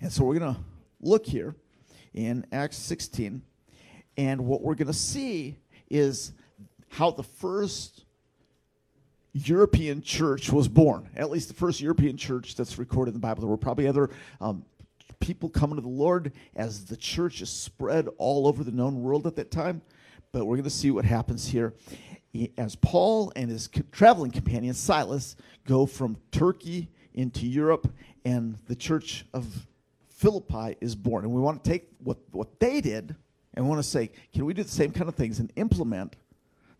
And so we're going to look here in Acts 16, and what we're going to see is how the first European church was born. At least the first European church that's recorded in the Bible. There were probably other um, people coming to the Lord as the church is spread all over the known world at that time. But we're going to see what happens here as Paul and his traveling companion Silas go from Turkey into Europe, and the church of Philippi is born. And we want to take what, what they did and we want to say, can we do the same kind of things and implement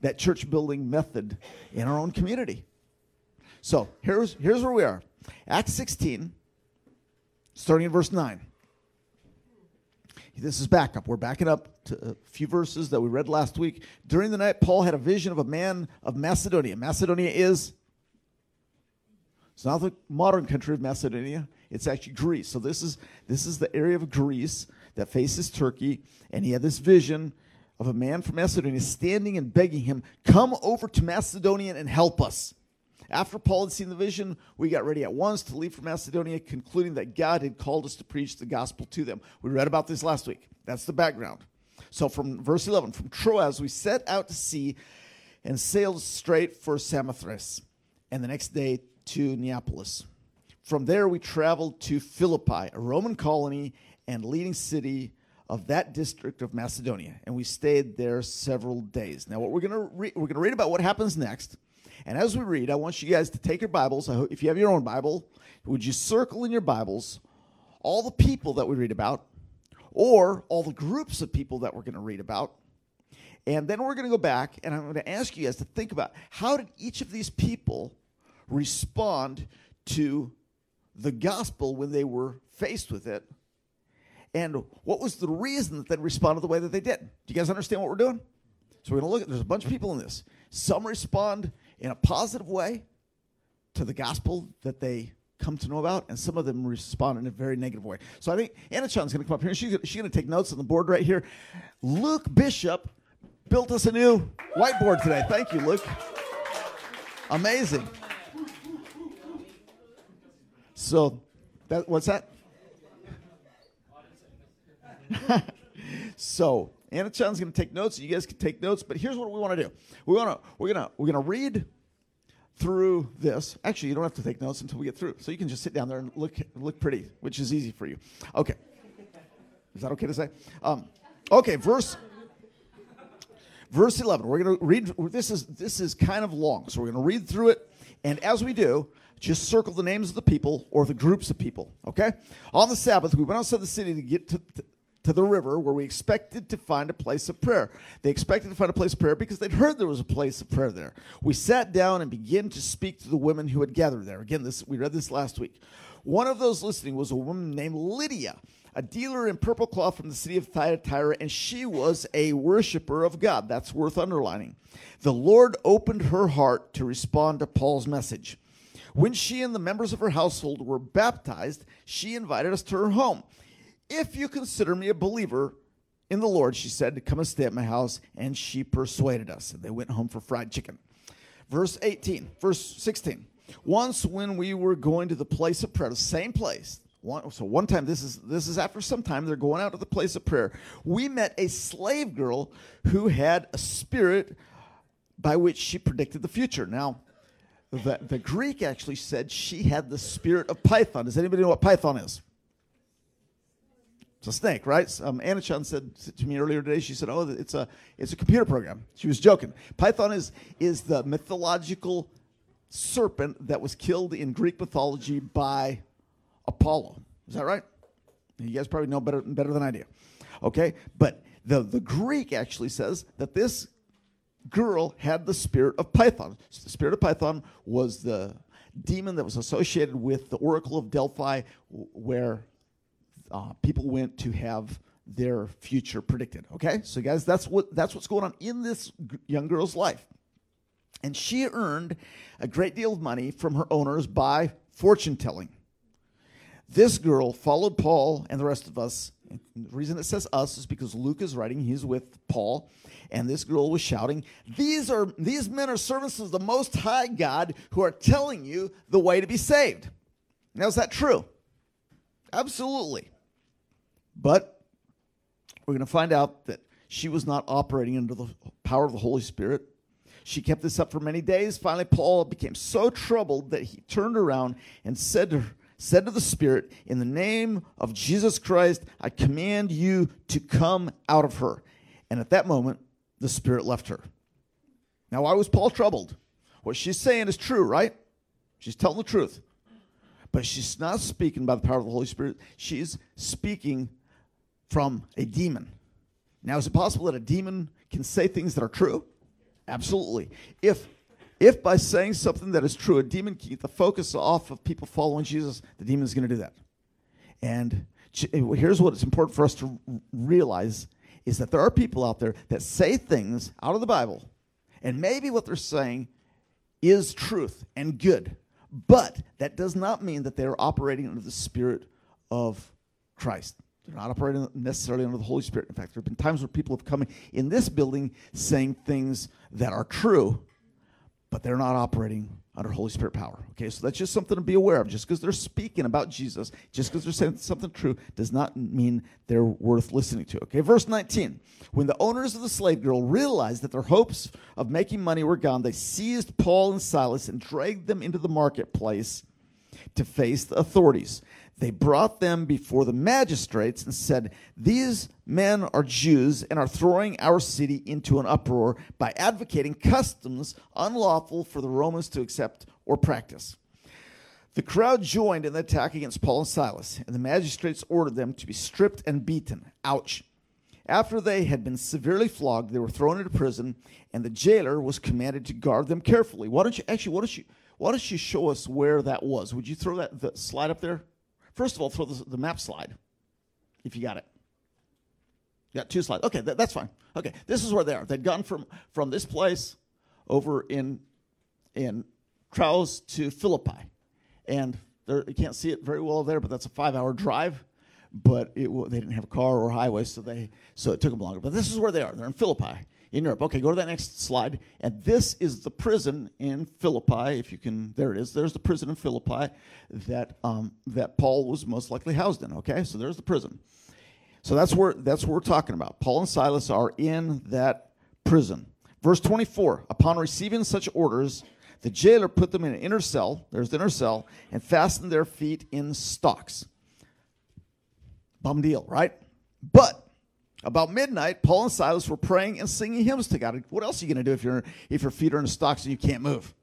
that church building method in our own community? So here's, here's where we are Acts 16, starting in verse 9. This is backup. We're backing up to a few verses that we read last week. During the night, Paul had a vision of a man of Macedonia. Macedonia is, it's not the modern country of Macedonia, it's actually Greece. So this is, this is the area of Greece that faces Turkey. And he had this vision of a man from Macedonia standing and begging him, Come over to Macedonia and help us. After Paul had seen the vision, we got ready at once to leave for Macedonia, concluding that God had called us to preach the gospel to them. We read about this last week. That's the background. So, from verse 11, from Troas, we set out to sea and sailed straight for Samothrace, and the next day to Neapolis. From there, we traveled to Philippi, a Roman colony and leading city of that district of Macedonia, and we stayed there several days. Now, what we're to re- we're to read about what happens next and as we read, I want you guys to take your Bibles. if you have your own Bible, would you circle in your Bibles all the people that we read about, or all the groups of people that we're to read about? And then we're going to go back, and I'm going to ask you guys to think about how did each of these people respond to the gospel when they were faced with it? And what was the reason that they responded the way that they did? Do you guys understand what we're doing? So we're going to look at there's a bunch of people in this. Some respond in a positive way to the gospel that they come to know about, and some of them respond in a very negative way. So I think Anna Chun's going to come up here. She's, she's going to take notes on the board right here. Luke Bishop built us a new whiteboard today. Thank you, Luke. Amazing. So, that what's that? so Anna Chan's going to take notes. You guys can take notes. But here's what we want to do. We want to we're gonna we're gonna read through this. Actually, you don't have to take notes until we get through. So you can just sit down there and look look pretty, which is easy for you. Okay. Is that okay to say? Um, okay, verse verse 11. We're going to read this is this is kind of long. So we're going to read through it and as we do, just circle the names of the people or the groups of people, okay? On the Sabbath, we went outside the city to get to, to to the river where we expected to find a place of prayer. They expected to find a place of prayer because they'd heard there was a place of prayer there. We sat down and began to speak to the women who had gathered there. Again, this we read this last week. One of those listening was a woman named Lydia, a dealer in purple cloth from the city of Thyatira, and she was a worshiper of God. That's worth underlining. The Lord opened her heart to respond to Paul's message. When she and the members of her household were baptized, she invited us to her home. If you consider me a believer in the Lord, she said, come and stay at my house. And she persuaded us. And they went home for fried chicken. Verse 18, verse 16. Once when we were going to the place of prayer, the same place. One, so one time, this is this is after some time, they're going out to the place of prayer. We met a slave girl who had a spirit by which she predicted the future. Now, the, the Greek actually said she had the spirit of Python. Does anybody know what Python is? It's a snake, right? Um, Anna Chan said to me earlier today. She said, "Oh, it's a it's a computer program." She was joking. Python is is the mythological serpent that was killed in Greek mythology by Apollo. Is that right? You guys probably know better better than I do. Okay, but the the Greek actually says that this girl had the spirit of Python. So the spirit of Python was the demon that was associated with the Oracle of Delphi, where uh, people went to have their future predicted. Okay, so guys, that's what that's what's going on in this g- young girl's life, and she earned a great deal of money from her owners by fortune telling. This girl followed Paul and the rest of us. The reason it says us is because Luke is writing; he's with Paul, and this girl was shouting, "These are these men are servants of the Most High God who are telling you the way to be saved." Now, is that true? Absolutely. But we're going to find out that she was not operating under the power of the Holy Spirit. She kept this up for many days. Finally, Paul became so troubled that he turned around and said to her, said to the Spirit, In the name of Jesus Christ, I command you to come out of her. And at that moment, the Spirit left her. Now, why was Paul troubled? What she's saying is true, right? She's telling the truth. But she's not speaking by the power of the Holy Spirit. She's speaking from a demon. Now, is it possible that a demon can say things that are true? Absolutely. If if by saying something that is true, a demon can get the focus off of people following Jesus, the demon is going to do that. And eh, here's what it's important for us to realize is that there are people out there that say things out of the Bible, and maybe what they're saying is truth and good, but that does not mean that they're operating under the Spirit of Christ. They're not operating necessarily under the Holy Spirit. In fact, there have been times where people have come in this building saying things that are true, but they're not operating under Holy Spirit power. Okay, so that's just something to be aware of. Just because they're speaking about Jesus, just because they're saying something true, does not mean they're worth listening to. Okay, verse 19. When the owners of the slave girl realized that their hopes of making money were gone, they seized Paul and Silas and dragged them into the marketplace to face the authorities they brought them before the magistrates and said, These men are Jews and are throwing our city into an uproar by advocating customs unlawful for the Romans to accept or practice. The crowd joined in the attack against Paul and Silas, and the magistrates ordered them to be stripped and beaten. Ouch. After they had been severely flogged, they were thrown into prison, and the jailer was commanded to guard them carefully. Why don't you actually? Why don't you? Why don't you show us where that was? Would you throw that slide up there? First of all, throw the, the map slide, if you got it. You got two slides. Okay, that, that's fine. Okay, this is where they are. They'd gone from from this place over in in Troas to Philippi, and there, you can't see it very well there, but that's a five-hour drive. But it, they didn't have a car or highway, so they so it took them longer. But this is where they are. They're in Philippi, in Europe. Okay, go to that next slide. And this is the prison in Philippi. If you can, there it is. There's the prison in Philippi that um, that Paul was most likely housed in. Okay, so there's the prison. So that's where that's what we're talking about. Paul and Silas are in that prison. Verse 24. Upon receiving such orders, the jailer put them in an inner cell. There's the inner cell, and fastened their feet in stocks. Bum deal, right? But about midnight, Paul and Silas were praying and singing hymns to God. What else are you going to do if, you if your feet are in stocks and you can't move?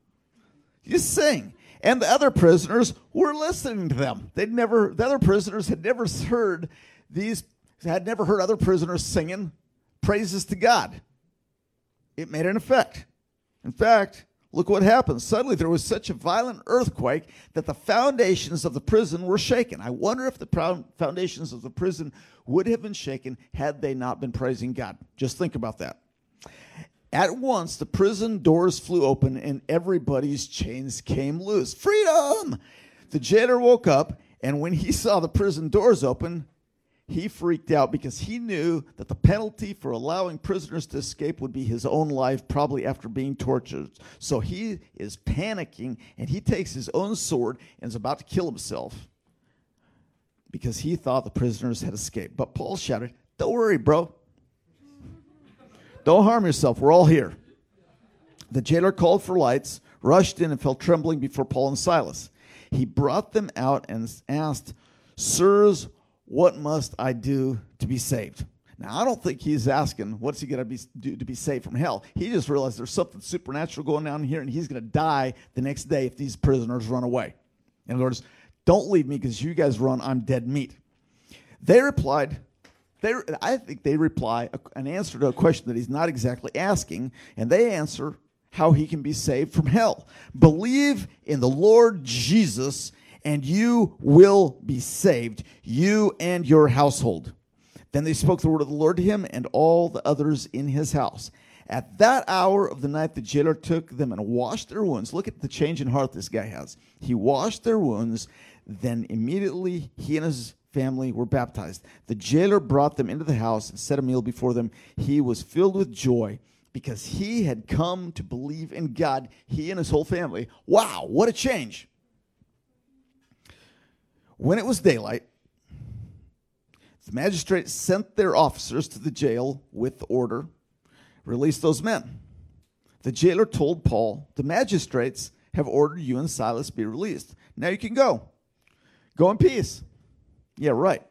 You sing. And the other prisoners were listening to them. They'd never, the other prisoners had never heard these, had never heard other prisoners singing praises to God. It made an effect. In fact, Look what happened. Suddenly there was such a violent earthquake that the foundations of the prison were shaken. I wonder if the foundations of the prison would have been shaken had they not been praising God. Just think about that. At once, the prison doors flew open and everybody's chains came loose. Freedom! The jailer woke up, and when he saw the prison doors open, he freaked out because he knew that the penalty for allowing prisoners to escape would be his own life, probably after being tortured. So he is panicking and he takes his own sword and is about to kill himself because he thought the prisoners had escaped. But Paul shouted, Don't worry, bro. Don't harm yourself. We're all here. The jailer called for lights, rushed in, and fell trembling before Paul and Silas. He brought them out and asked, Sirs, what must I do to be saved? Now, I don't think he's asking, what's he going to do to be saved from hell? He just realized there's something supernatural going on here, and he's going to die the next day if these prisoners run away. In other words, don't leave me because you guys run, I'm dead meat. They replied, they, I think they reply an answer to a question that he's not exactly asking, and they answer how he can be saved from hell. Believe in the Lord Jesus, and you will be saved, you and your household. Then they spoke the word of the Lord to him and all the others in his house. At that hour of the night, the jailer took them and washed their wounds. Look at the change in heart this guy has. He washed their wounds, then immediately he and his family were baptized. The jailer brought them into the house and set a meal before them. He was filled with joy because he had come to believe in God, he and his whole family. Wow, what a change! When it was daylight, The magistrates sent their officers to the jail with order release those men. The jailer told Paul, The magistrates have ordered you and Silas be released. Now you can go. Go in peace. Yeah, right.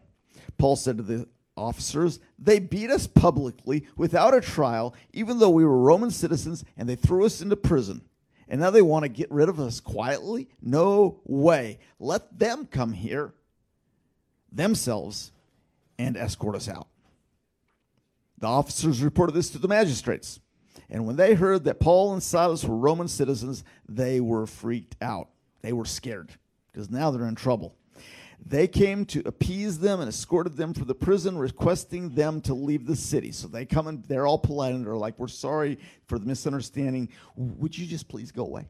Paul said to the officers, They beat us publicly without a trial, even though we were Roman citizens, and they threw us into prison. And now they want to get rid of us quietly? No way. Let them come here themselves and escort us out. The officers reported this to the magistrates. And when they heard that Paul and Silas were Roman citizens, they were freaked out. They were scared because now they're in trouble. They came to appease them and escorted them from the prison, requesting them to leave the city. So they come and they're all polite and they're like, We're sorry for the misunderstanding. Would you just please go away?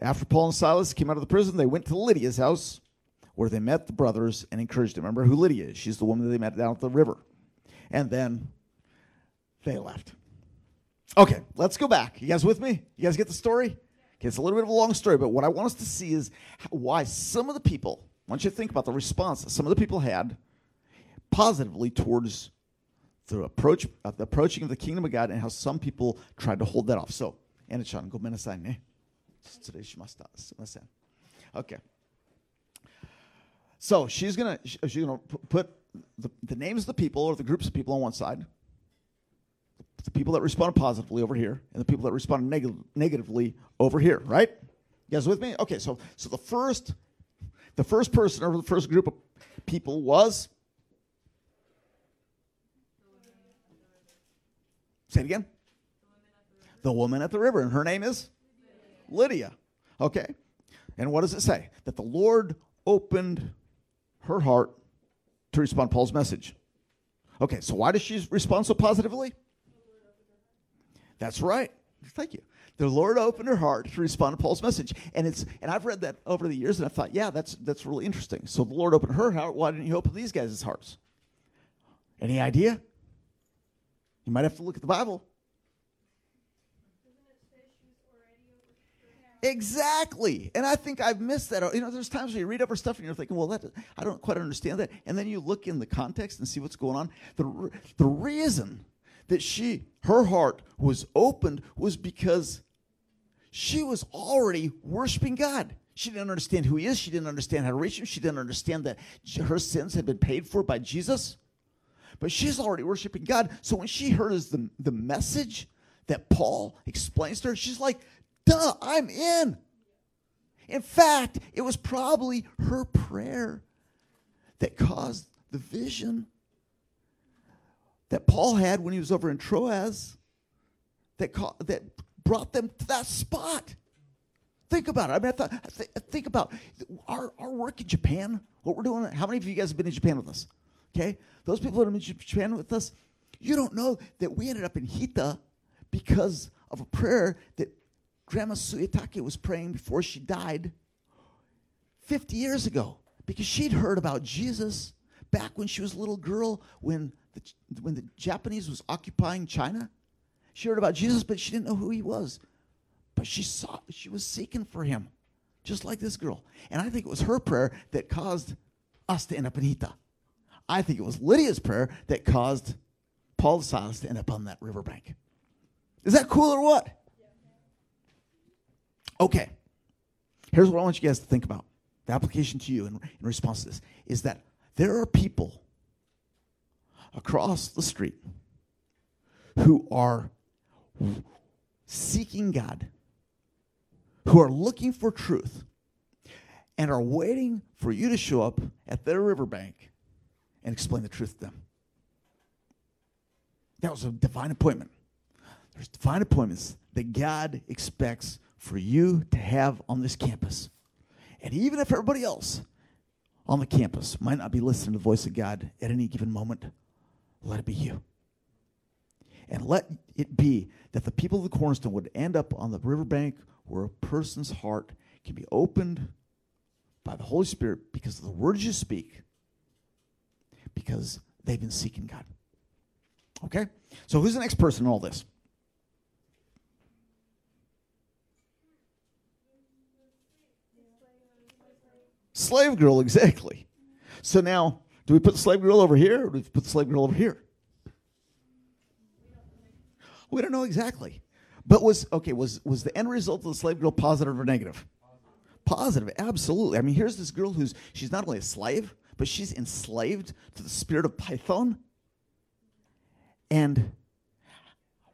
After Paul and Silas came out of the prison, they went to Lydia's house where they met the brothers and encouraged them. Remember who Lydia is? She's the woman that they met down at the river. And then they left. Okay, let's go back. You guys with me? You guys get the story? Okay, it's a little bit of a long story, but what I want us to see is why some of the people, want you think about the response that some of the people had positively towards the approach of the approaching of the kingdom of God and how some people tried to hold that off. So, Anna Chan, go menasai ne. Uh, okay. So she's gonna she's gonna put the, the names of the people or the groups of people on one side, the people that responded positively over here, and the people that responded neg- negatively over here. Right? You guys with me? Okay. So so the first the first person or the first group of people was. Say it again. The woman at the river, and her name is Lydia. Okay. And what does it say? That the Lord opened her heart to respond Paul's message. Okay, so why does she respond so positively? That's right. Thank you. The Lord opened her heart to respond to Paul's message. And it's and I've read that over the years and I thought, yeah, that's that's really interesting. So the Lord opened her heart, why didn't he open these guys' hearts? Any idea? You might have to look at the Bible. Exactly. And I think I've missed that. You know, there's times when you read over stuff and you're thinking, well, that, I don't quite understand that. And then you look in the context and see what's going on. The, the reason that she, her heart was opened was because she was already worshiping God. She didn't understand who he is. She didn't understand how to reach him. She didn't understand that her sins had been paid for by Jesus. But she's already worshiping God. So when she heard the, the message that Paul explains to her, she's like, Duh, I'm in. In fact, it was probably her prayer that caused the vision that Paul had when he was over in Troas that, ca- that brought them to that spot. Think about it. I mean, I thought, th- think about our, our work in Japan, what we're doing. How many of you guys have been in Japan with us? Okay? Those people that have been in Japan with us, you don't know that we ended up in Hita because of a prayer that Grandma Suyatake was praying before she died 50 years ago because she'd heard about Jesus back when she was a little girl when the, when the Japanese was occupying China. She heard about Jesus, but she didn't know who he was. But she saw she was seeking for him, just like this girl. And I think it was her prayer that caused us to end up in Hita. I think it was Lydia's prayer that caused Paul and Silas to end up on that riverbank. Is that cool or what? Okay. Here's what I want you guys to think about. The application to you in, in response to this is that there are people across the street who are seeking God, who are looking for truth, and are waiting for you to show up at their riverbank and explain the truth to them. That was a divine appointment. There's divine appointments that God expects for you to have on this campus. And even if everybody else on the campus might not be listening to the voice of God at any given moment, let it be you. And let it be that the people of the cornerstone would end up on the riverbank where a person's heart can be opened by the Holy Spirit because of the words you speak, because they've been seeking God. Okay? So, who's the next person in all this? Slave girl, exactly. So now, do we put the slave girl over here or do we put the slave girl over here? We don't know exactly. But was okay, was was the end result of the slave girl positive or negative? Positive, absolutely. I mean, here's this girl who's she's not only a slave, but she's enslaved to the spirit of Python. And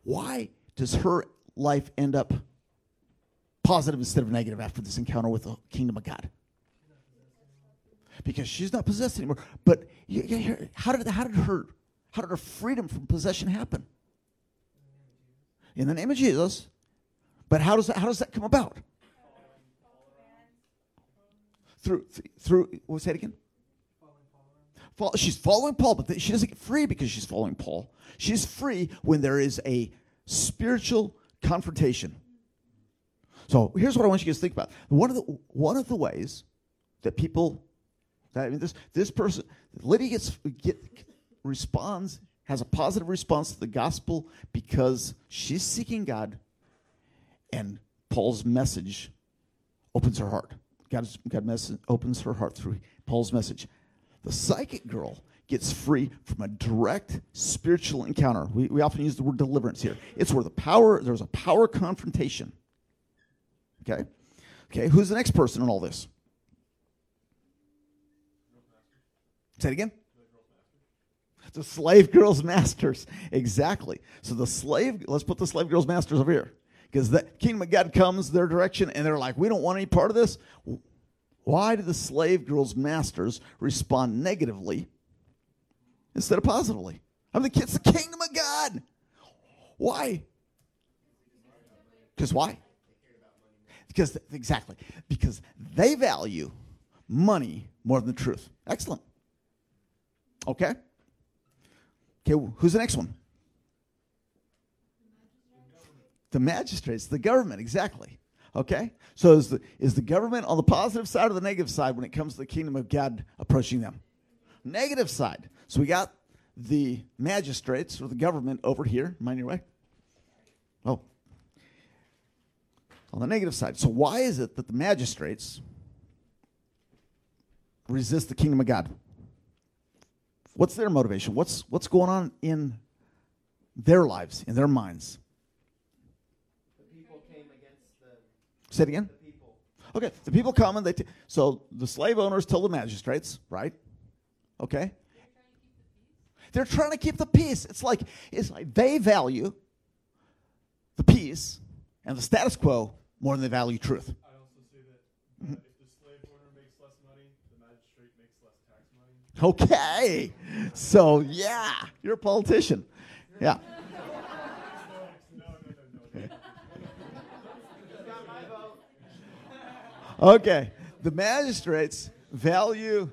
why does her life end up positive instead of negative after this encounter with the kingdom of God? Because she's not possessed anymore. But you, you, how did how did her how did her freedom from possession happen? In the name of Jesus. But how does that how does that come about? Through through what was that again? she's following Paul, but she doesn't get free because she's following Paul. She's free when there is a spiritual confrontation. So here's what I want you guys to think about. One of the one of the ways that people I mean this this person Lydia gets get responds has a positive response to the gospel because she's seeking God and Paul's message opens her heart. God's, God mess, opens her heart through Paul's message. The psychic girl gets free from a direct spiritual encounter. We, we often use the word deliverance here. It's where the power, there's a power confrontation. Okay? Okay, who's the next person in all this? Say it again. The slave girls' masters. Exactly. So the slave, let's put the slave girls' masters over here. Because the kingdom of God comes their direction and they're like, we don't want any part of this. Why do the slave girls' masters respond negatively instead of positively? I mean, it's the kingdom of God. Why? Because why? Because exactly because they value money more than the truth. Excellent. Okay. Okay. Who's the next one? The magistrates, the government. Exactly. Okay? So is the, is the government on the positive side or the negative side when it comes to the kingdom of God approaching them? Negative side. So we got the magistrates or the government over here. Mind your way. Oh. On the negative side. So why is it that the magistrates resist the kingdom of God? What's their motivation? What's what's going on in their lives, in their minds? The people came against the. Say it again. The okay, the people come and they. T- so the slave owners tell the magistrates, right? Okay. They're trying to keep the peace. It's like it's like they value the peace and the status quo more than they value truth. I also say that uh, if the slave owner makes less money, the magistrate makes less tax money. Okay. So yeah, you're a politician. Yeah. Okay. The magistrates value,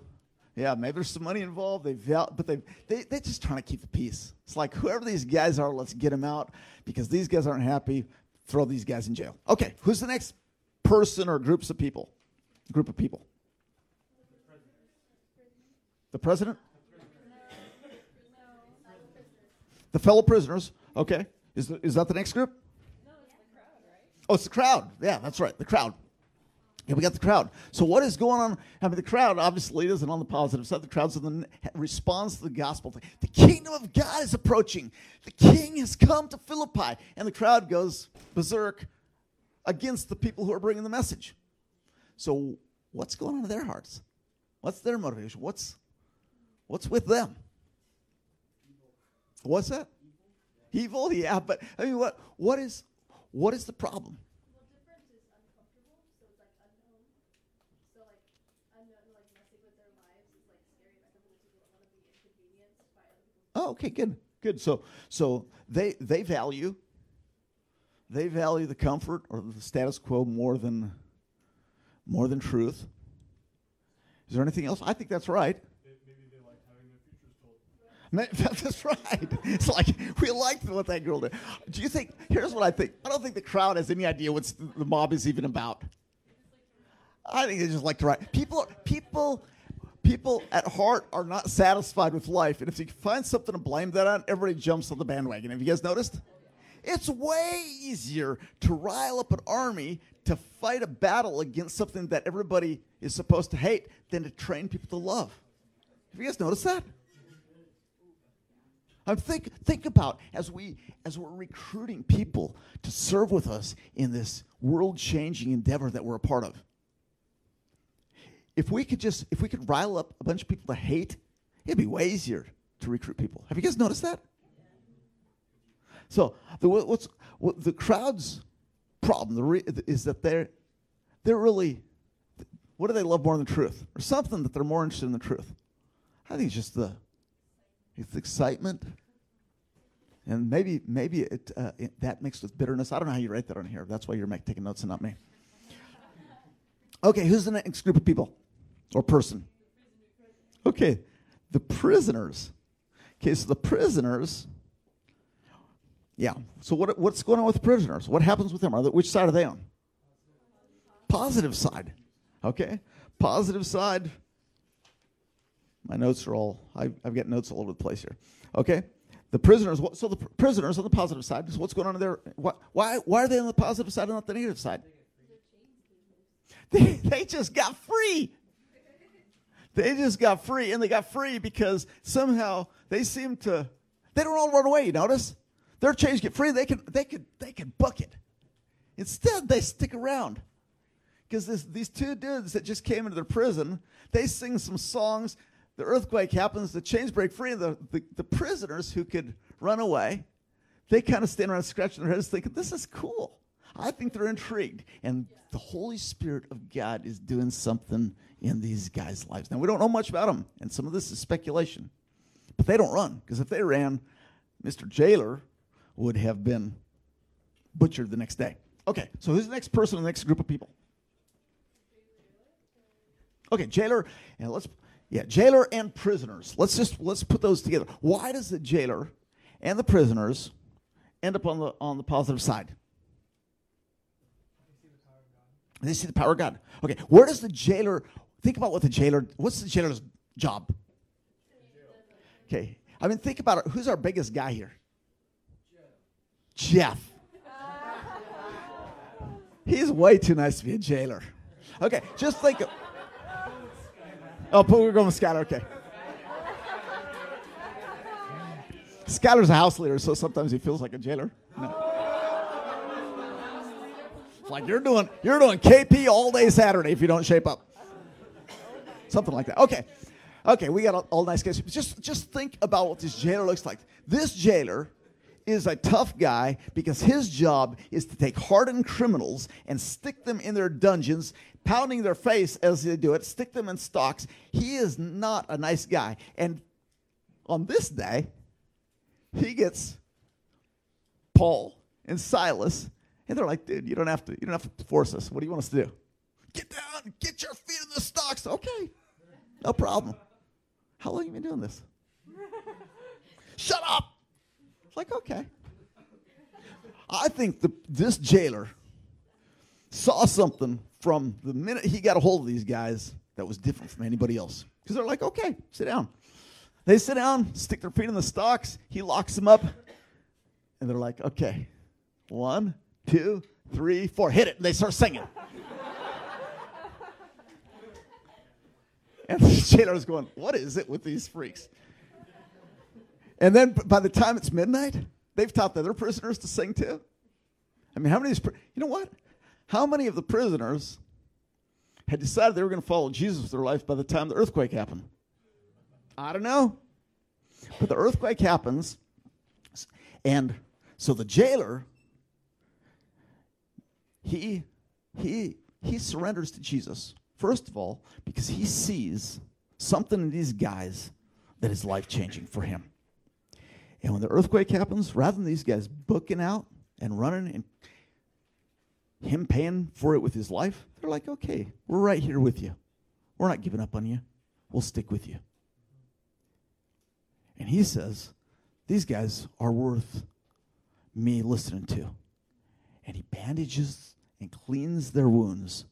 yeah, maybe there's some money involved. They val- but they, they they're just trying to keep the peace. It's like whoever these guys are, let's get them out because these guys aren't happy. Throw these guys in jail. Okay, who's the next person or groups of people? Group of people. The president? The fellow prisoners. Okay. Is, the, is that the next group? No, it's the crowd, right? Oh, it's the crowd. Yeah, that's right. The crowd. Yeah, we got the crowd. So what is going on? I mean, the crowd obviously isn't on the positive side. The the response to the gospel. Thing. The kingdom of God is approaching. The king has come to Philippi, and the crowd goes berserk against the people who are bringing the message. So what's going on in their hearts? What's their motivation? What's what's with them? What's that? Evil, yeah. But I mean, what what is what is the problem? Oh, okay, good, good. So, so they they value they value the comfort or the status quo more than more than truth. Is there anything else? I think that's right. That's right. It's like we liked what that girl did. Do you think? Here's what I think. I don't think the crowd has any idea what the mob is even about. I think they just like to write. People, people people at heart are not satisfied with life. And if you find something to blame that on, everybody jumps on the bandwagon. Have you guys noticed? It's way easier to rile up an army to fight a battle against something that everybody is supposed to hate than to train people to love. Have you guys noticed that? I'm think think about as we as we're recruiting people to serve with us in this world-changing endeavor that we're a part of. If we could just if we could rile up a bunch of people to hate, it'd be way easier to recruit people. Have you guys noticed that? So the what's what, the crowd's problem the re, is that they're they're really what do they love more than the truth or something that they're more interested in the truth. I think it's just the it's excitement, and maybe maybe it, uh, it, that mixed with bitterness. I don't know how you write that on here. That's why you're taking notes and not me. Okay, who's the next group of people or person? Okay, the prisoners. Okay, so the prisoners. Yeah. So what, what's going on with prisoners? What happens with them? They, which side are they on? Positive side. Okay. Positive side. My notes are all, I, I've got notes all over the place here. Okay? The prisoners, so the prisoners on the positive side, so what's going on there? Why, why are they on the positive side and not the negative side? They, they just got free. They just got free, and they got free because somehow they seem to, they don't all run away, you notice? Their chains get free, they can, they can, they can book it. Instead, they stick around because these two dudes that just came into their prison, they sing some songs the earthquake happens, the chains break free, and the, the, the prisoners who could run away, they kind of stand around scratching their heads thinking, this is cool. I think they're intrigued. And the Holy Spirit of God is doing something in these guys' lives. Now, we don't know much about them, and some of this is speculation. But they don't run, because if they ran, Mr. Jailer would have been butchered the next day. Okay, so who's the next person, the next group of people? Okay, Jailer, and let's yeah, jailer and prisoners. Let's just let's put those together. Why does the jailer and the prisoners end up on the on the positive side? They see the power of God. Okay, where does the jailer think about what the jailer what's the jailer's job? Okay. I mean think about it. Who's our biggest guy here? Jeff. He's way too nice to be a jailer. Okay, just think Oh, but we're going with Skylar. Okay. Skylar's a house leader, so sometimes he feels like a jailer. No. It's like you're doing you're doing KP all day Saturday if you don't shape up. Something like that. Okay. Okay, we got all, all nice guys. Just just think about what this jailer looks like. This jailer is a tough guy because his job is to take hardened criminals and stick them in their dungeons pounding their face as they do it, stick them in stocks. He is not a nice guy. And on this day, he gets Paul and Silas, and they're like, dude, you don't have to, you don't have to force us. What do you want us to do? Get down, get your feet in the stocks. Okay. No problem. How long have you been doing this? Shut up. Like, okay. I think the, this jailer saw something from the minute he got a hold of these guys that was different from anybody else. Because they're like, okay, sit down. They sit down, stick their feet in the stocks. He locks them up. And they're like, okay, one, two, three, four, hit it. And they start singing. and the jailer's going, what is it with these freaks? And then by the time it's midnight, they've taught the other prisoners to sing too. I mean, how many? You know what? How many of the prisoners had decided they were going to follow Jesus with their life by the time the earthquake happened? I don't know. But the earthquake happens, and so the jailer, he, he, he surrenders to Jesus, first of all, because he sees something in these guys that is life changing for him. And when the earthquake happens, rather than these guys booking out and running and him paying for it with his life, they're like, okay, we're right here with you. We're not giving up on you. We'll stick with you. And he says, these guys are worth me listening to. And he bandages and cleans their wounds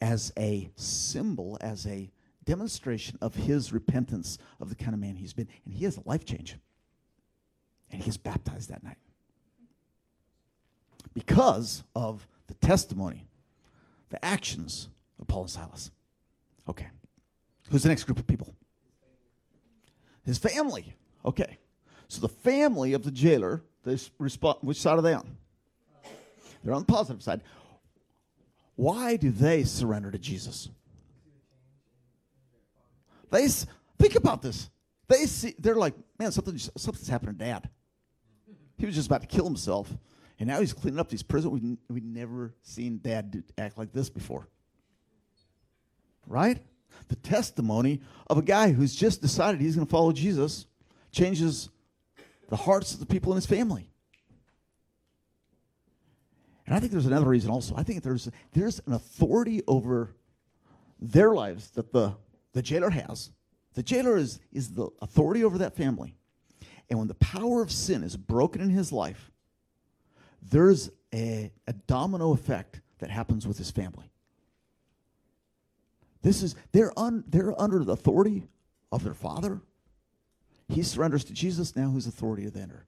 as a symbol, as a demonstration of his repentance of the kind of man he's been. And he has a life change. And he's baptized that night because of the testimony, the actions of Paul and Silas. Okay. Who's the next group of people? His family. Okay. So the family of the jailer, they which side are they on? They're on the positive side. Why do they surrender to Jesus? They think about this. They see they're like, man, something something's happened to Dad. He was just about to kill himself, and now he's cleaning up these prisons. We we never seen Dad act like this before. Right? The testimony of a guy who's just decided he's going to follow Jesus changes the hearts of the people in his family. And I think there's another reason also. I think there's there's an authority over their lives that the, the jailer has. The jailer is, is the authority over that family. And when the power of sin is broken in his life, there's a, a domino effect that happens with his family. This is they're un, they're under the authority of their father. He surrenders to Jesus now, who's authority of the ender.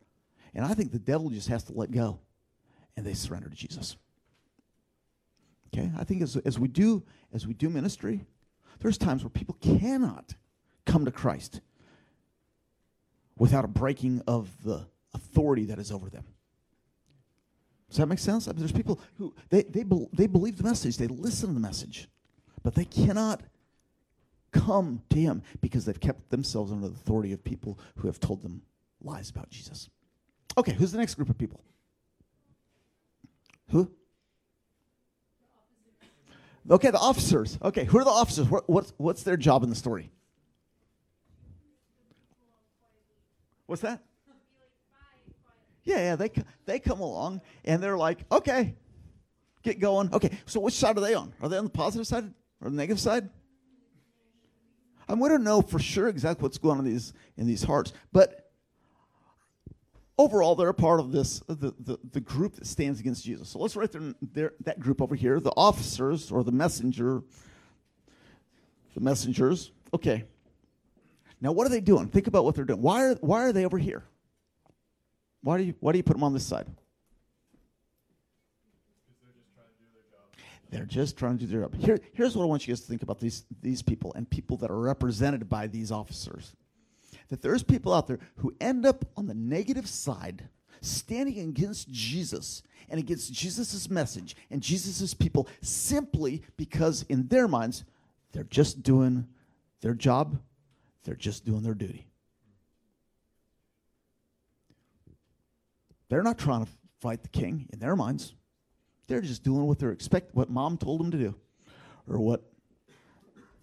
And I think the devil just has to let go and they surrender to Jesus. Okay? I think as, as we do as we do ministry, there's times where people cannot come to Christ without a breaking of the authority that is over them. Does that make sense? I mean, there's people who they, they, bel they believe the message, they listen to the message, but they cannot come to him because they've kept themselves under the authority of people who have told them lies about Jesus. Okay, who's the next group of people? Who? Okay, the officers. Okay, who are the officers? What, what's, what's their job in the story? What's that? Yeah, yeah, they, they come along and they're like, okay, get going. Okay, so which side are they on? Are they on the positive side or the negative side? I'm going to know for sure exactly what's going on in these, in these hearts. But overall, they're a part of this the, the, the group that stands against Jesus. So let's write their, their, that group over here: the officers or the messenger, the messengers. Okay. Now, what are they doing? Think about what they're doing. Why are why are they over here? Why do you why do you put them on this side? They're just trying to do their job. Here, here's what I want you guys to think about these, these people and people that are represented by these officers that there's people out there who end up on the negative side standing against Jesus and against Jesus' message and Jesus' people simply because in their minds they're just doing their job, they're just doing their duty. They're not trying to fight the king in their minds. They're just doing what they're expect what mom told them to do or what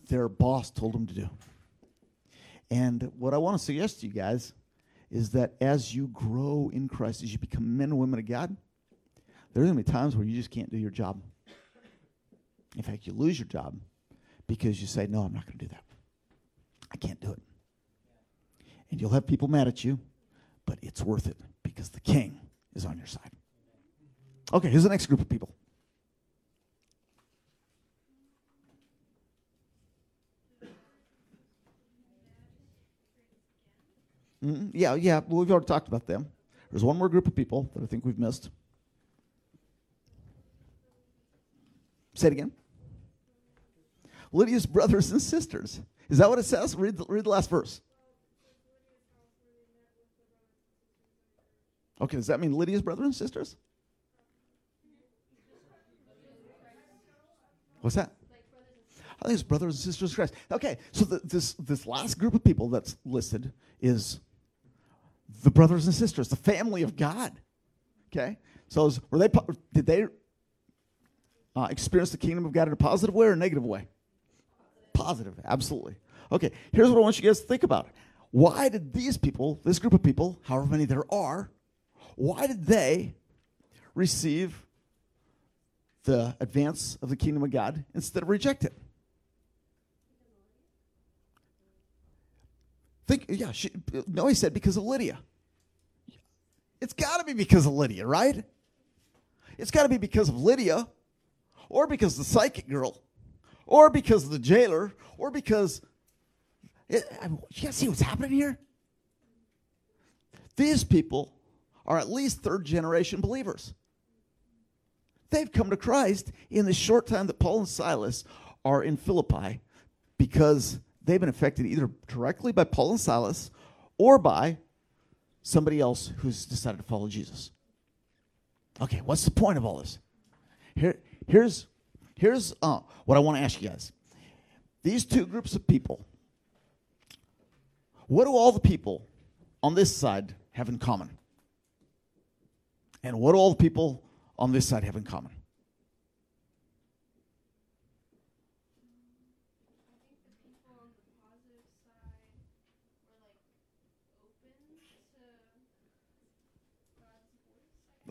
their boss told them to do. And what I want to suggest to you guys is that as you grow in Christ, as you become men and women of God, there's going to be times where you just can't do your job. In fact, you lose your job because you say, No, I'm not going to do that. I can't do it. And you'll have people mad at you, but it's worth it because the king is on your side. Okay, here's the next group of people. Mm, yeah, yeah. Well, we've already talked about them. There's one more group of people that I think we've missed. Say it again. Lydia's brothers and sisters. Is that what it says? Read the, read the last verse. Okay, does that mean Lydia's brothers and sisters? What's that? I think it's brothers and sisters of Christ. Okay, so the, this this last group of people that's listed is the brothers and sisters, the family of God. Okay, so is, were they did they uh, experience the kingdom of God in a positive way or a negative way? Positive, absolutely. Okay, here's what I want you guys to think about. Why did these people, this group of people, however many there are, why did they receive the advance of the kingdom of God instead of reject it? Think, yeah, she, no, he said because of Lydia. It's got to be because of Lydia, right? It's got to be because of Lydia, or because the psychic girl, or because of the jailer, or because. It, I mean, you guys see what's happening here? These people are at least third generation believers. They've come to Christ in the short time that Paul and Silas are in Philippi because they've been affected either directly by Paul and Silas or by somebody else who's decided to follow Jesus. Okay, what's the point of all this? Here, here's here's uh, what I want to ask you guys. These two groups of people, what do all the people on this side have in common? And what do all the people on this side have in common?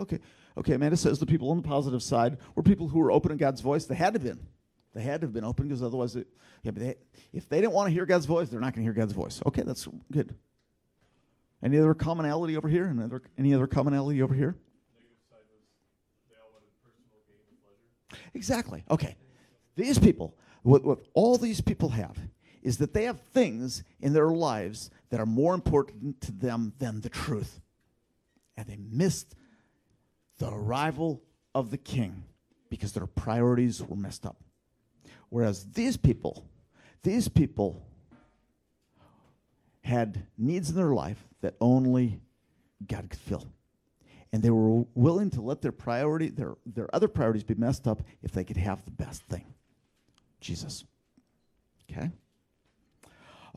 Okay, okay. Amanda says the people on the positive side were people who were open to God's voice. They had to have been. They had to have been open because otherwise, it, yeah. But they, if they didn't want to hear God's voice, they're not going to hear God's voice. Okay, that's good. Any other commonality over here? Any other, any other commonality over here? Exactly. Okay. These people, what, what all these people have is that they have things in their lives that are more important to them than the truth. And they missed the arrival of the king because their priorities were messed up. Whereas these people, these people had needs in their life that only God could fill. And they were willing to let their priority their their other priorities be messed up if they could have the best thing. Jesus. Okay?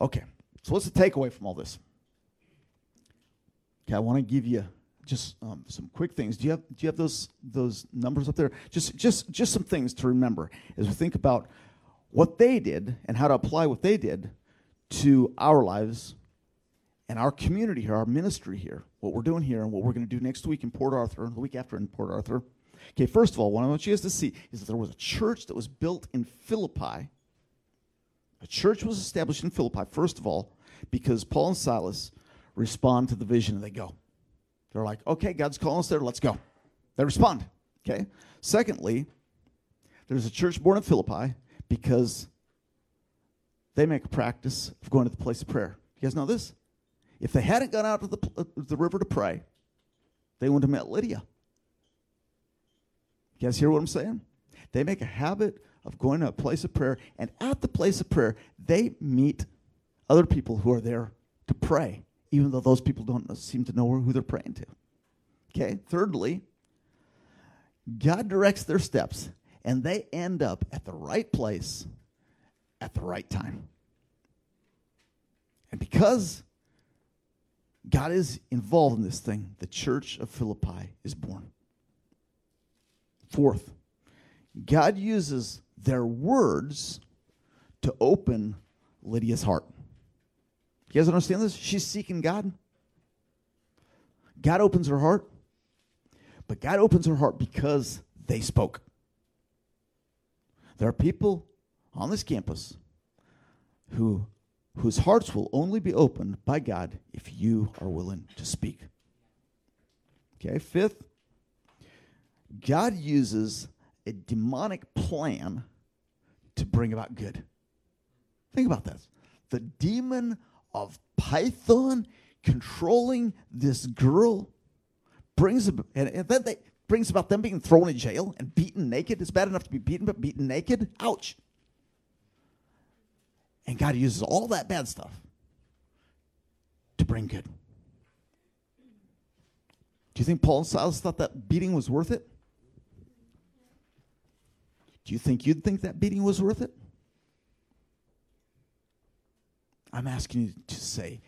Okay. So what's the takeaway from all this? Okay i want to give you just um, some quick things do you have do you have those those numbers up there just just just some things to remember as we think about what they did and how to apply what they did to our lives and our community here, our ministry here, what we're doing here, and what we're going to do next week in Port Arthur, and the week after in Port Arthur. Okay, first of all, what I want you guys to see is that there was a church that was built in Philippi. A church was established in Philippi, first of all, because Paul and Silas respond to the vision and they go. They're like, okay, God's calling us there, let's go. They respond. Okay? Secondly, there's a church born in Philippi because they make a practice of going to the place of prayer. You guys know this? If they hadn't gone out to the, uh, the river to pray, they wouldn't have met Lydia. You guys hear what I'm saying? They make a habit of going to a place of prayer, and at the place of prayer, they meet other people who are there to pray, even though those people don't seem to know who they're praying to. Okay? Thirdly, God directs their steps, and they end up at the right place at the right time. And because God is involved in this thing, the church of Philippi is born. Fourth, God uses their words to open Lydia's heart. You guys understand this? She's seeking God. God opens her heart, but God opens her heart because they spoke. There are people on this campus who whose hearts will only be opened by God if you are willing to speak. Okay, fifth, God uses a demonic plan to bring about good. Think about this. The demon of Python controlling this girl brings and, and then they brings about them being thrown in jail and beaten naked. It's bad enough to be beaten, but beaten naked. Ouch. And God uses all that bad stuff to bring good. Do you think Paul and Silas thought that beating was worth it? Do you think you'd think that beating was worth it? I'm asking you to say,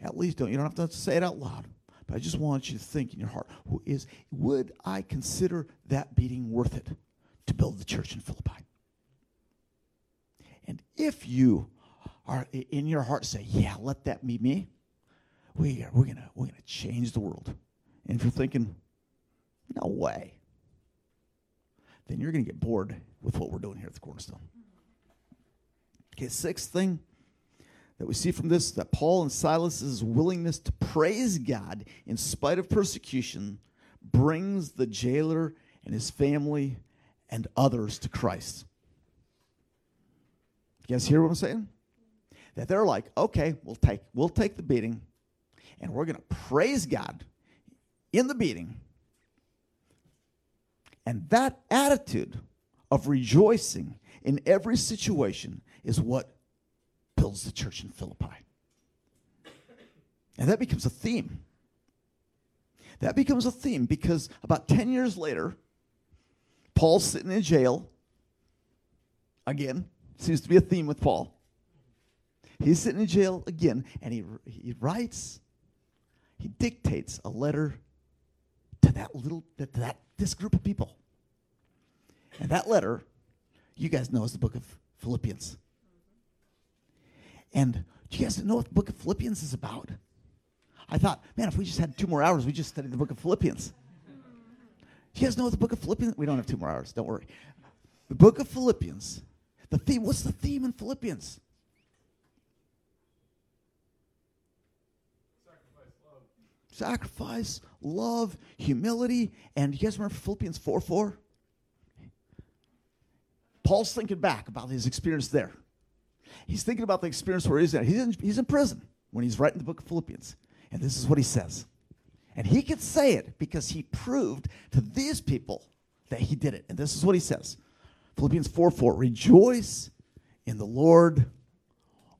at least don't you don't have to say it out loud, but I just want you to think in your heart, who is would I consider that beating worth it to build the church in Philippi? And if you are in your heart say, yeah, let that be me, we are, we're gonna we're gonna change the world. And if you're thinking, no way, then you're gonna get bored with what we're doing here at the Cornerstone. Okay, sixth thing that we see from this that Paul and Silas's willingness to praise God in spite of persecution brings the jailer and his family and others to Christ. You guys hear what I'm saying? That they're like, okay, we'll take we'll take the beating, and we're gonna praise God in the beating. And that attitude of rejoicing in every situation is what builds the church in Philippi. And that becomes a theme. That becomes a theme because about 10 years later, Paul's sitting in jail. Again, seems to be a theme with Paul. He's sitting in jail again, and he, he writes, he dictates a letter to that little, to that, this group of people. And that letter, you guys know, is the book of Philippians. And do you guys know what the book of Philippians is about? I thought, man, if we just had two more hours, we just studied the book of Philippians. Do you guys know what the book of Philippians? We don't have two more hours. Don't worry. The book of Philippians. The theme. What's the theme in Philippians? Sacrifice love. Humility, and you guys remember Philippians four four. Paul's thinking back about his experience there. He's thinking about the experience where he's in. He's in, he's in prison when he's writing the book of Philippians. And this is what he says. And he could say it because he proved to these people that he did it. And this is what he says Philippians 4 4 Rejoice in the Lord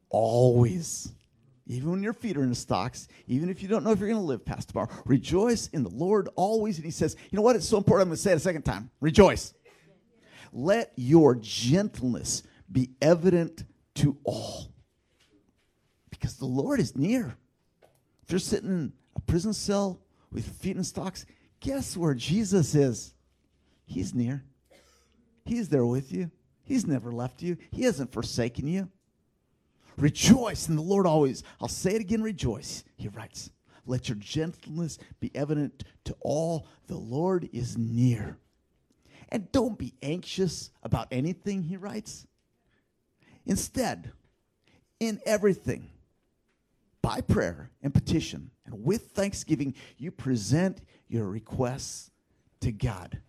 always. Even when your feet are in the stocks, even if you don't know if you're going to live past tomorrow, rejoice in the Lord always. And he says, You know what? It's so important. I'm going to say it a second time. Rejoice. Let your gentleness be evident to all. Because the Lord is near. If you're sitting in a prison cell with feet in stocks, guess where Jesus is? He's near. He's there with you. He's never left you. He hasn't forsaken you. Rejoice in the Lord always. I'll say it again, rejoice. He writes, Let your gentleness be evident to all. The Lord is near. And don't be anxious about anything, he writes. Instead, in everything, by prayer and petition, and with thanksgiving, you present your requests to God.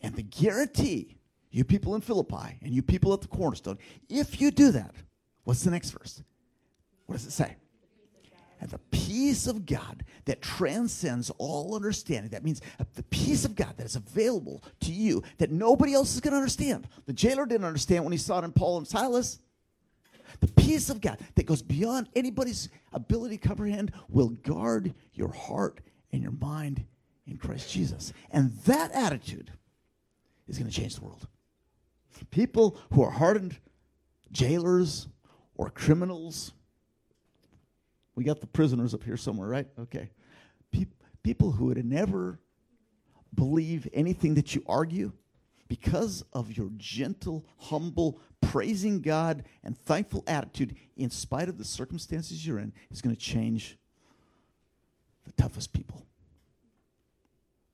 And the guarantee, you people in Philippi and you people at the cornerstone, if you do that, what's the next verse? What does it say? And the peace of God that transcends all understanding. That means the peace of God that is available to you that nobody else is going to understand. The jailer didn't understand when he saw it in Paul and Silas. The peace of God that goes beyond anybody's ability to comprehend will guard your heart and your mind in Christ Jesus. And that attitude is going to change the world. People who are hardened jailers or criminals. We got the prisoners up here somewhere, right? Okay. Pe- people who would never believe anything that you argue because of your gentle, humble, praising God and thankful attitude, in spite of the circumstances you're in, is going to change the toughest people.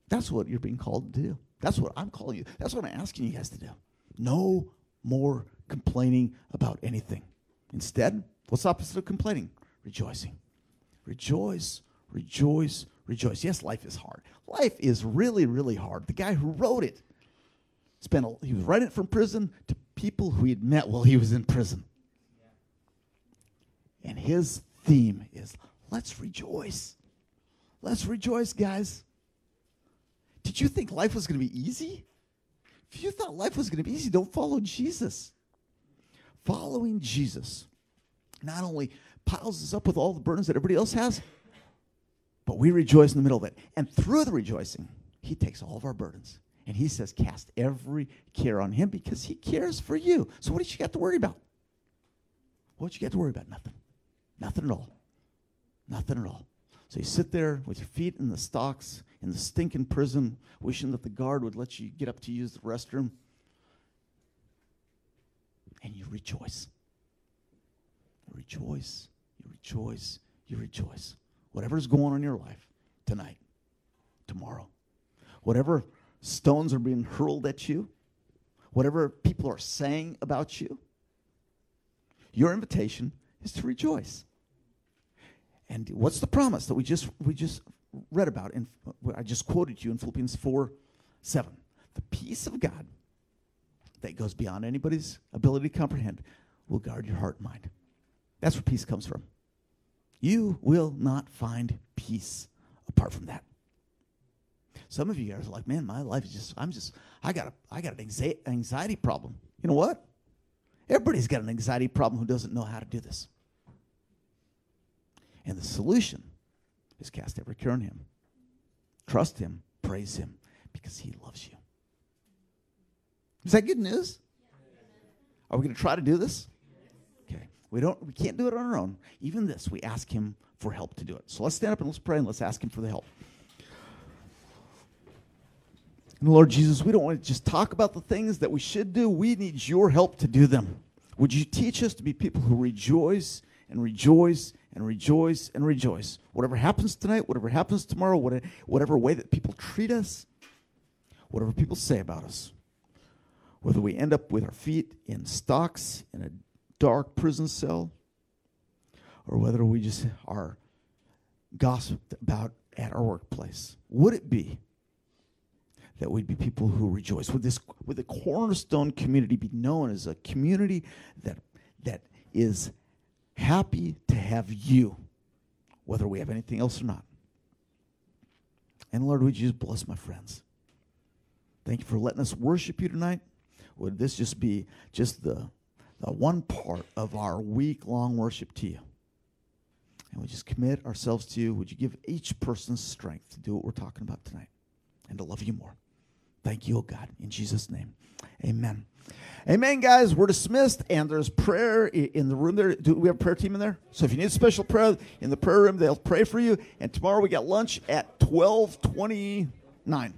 That's what you're being called to do. That's what I'm calling you. That's what I'm asking you guys to do. No more complaining about anything. Instead, what's opposite of complaining? Rejoicing. Rejoice, rejoice, rejoice. Yes, life is hard. Life is really, really hard. The guy who wrote it spent a, he was writing it from prison to people who he had met while he was in prison. And his theme is let's rejoice. Let's rejoice, guys. Did you think life was going to be easy? If you thought life was going to be easy, don't follow Jesus. Following Jesus not only piles us up with all the burdens that everybody else has, but we rejoice in the middle of it. And through the rejoicing, he takes all of our burdens. And he says, cast every care on him because he cares for you. So what did you got to worry about? What you got to worry about? Nothing. Nothing at all. Nothing at all. So you sit there with your feet in the stocks in the stinking prison, wishing that the guard would let you get up to use the restroom. And you rejoice. Rejoice. Rejoice. You rejoice. Whatever's going on in your life tonight, tomorrow, whatever stones are being hurled at you, whatever people are saying about you, your invitation is to rejoice. And what's the promise that we just we just read about in I just quoted you in Philippians 4 7. The peace of God that goes beyond anybody's ability to comprehend will guard your heart and mind. That's where peace comes from. You will not find peace apart from that. Some of you guys are like, man, my life is just, I'm just, I got a, I got an anxiety problem. You know what? Everybody's got an anxiety problem who doesn't know how to do this. And the solution is cast every care on Him. Trust Him, praise Him, because He loves you. Is that good news? Are we going to try to do this? We don't. We can't do it on our own. Even this, we ask Him for help to do it. So let's stand up and let's pray and let's ask Him for the help. And Lord Jesus, we don't want to just talk about the things that we should do. We need your help to do them. Would you teach us to be people who rejoice and rejoice and rejoice and rejoice? Whatever happens tonight, whatever happens tomorrow, whatever way that people treat us, whatever people say about us, whether we end up with our feet in stocks in a dark prison cell, or whether we just are gossiped about at our workplace, would it be that we'd be people who rejoice. Would this would the cornerstone community be known as a community that that is happy to have you, whether we have anything else or not? And Lord, would you just bless my friends? Thank you for letting us worship you tonight. Would this just be just the, the one part of our week long worship to you? And we just commit ourselves to you. Would you give each person strength to do what we're talking about tonight and to love you more? Thank you, oh God, in Jesus' name. Amen. Amen, guys. We're dismissed, and there's prayer in the room there. Do we have a prayer team in there? So if you need special prayer in the prayer room, they'll pray for you. And tomorrow we got lunch at twelve twenty nine.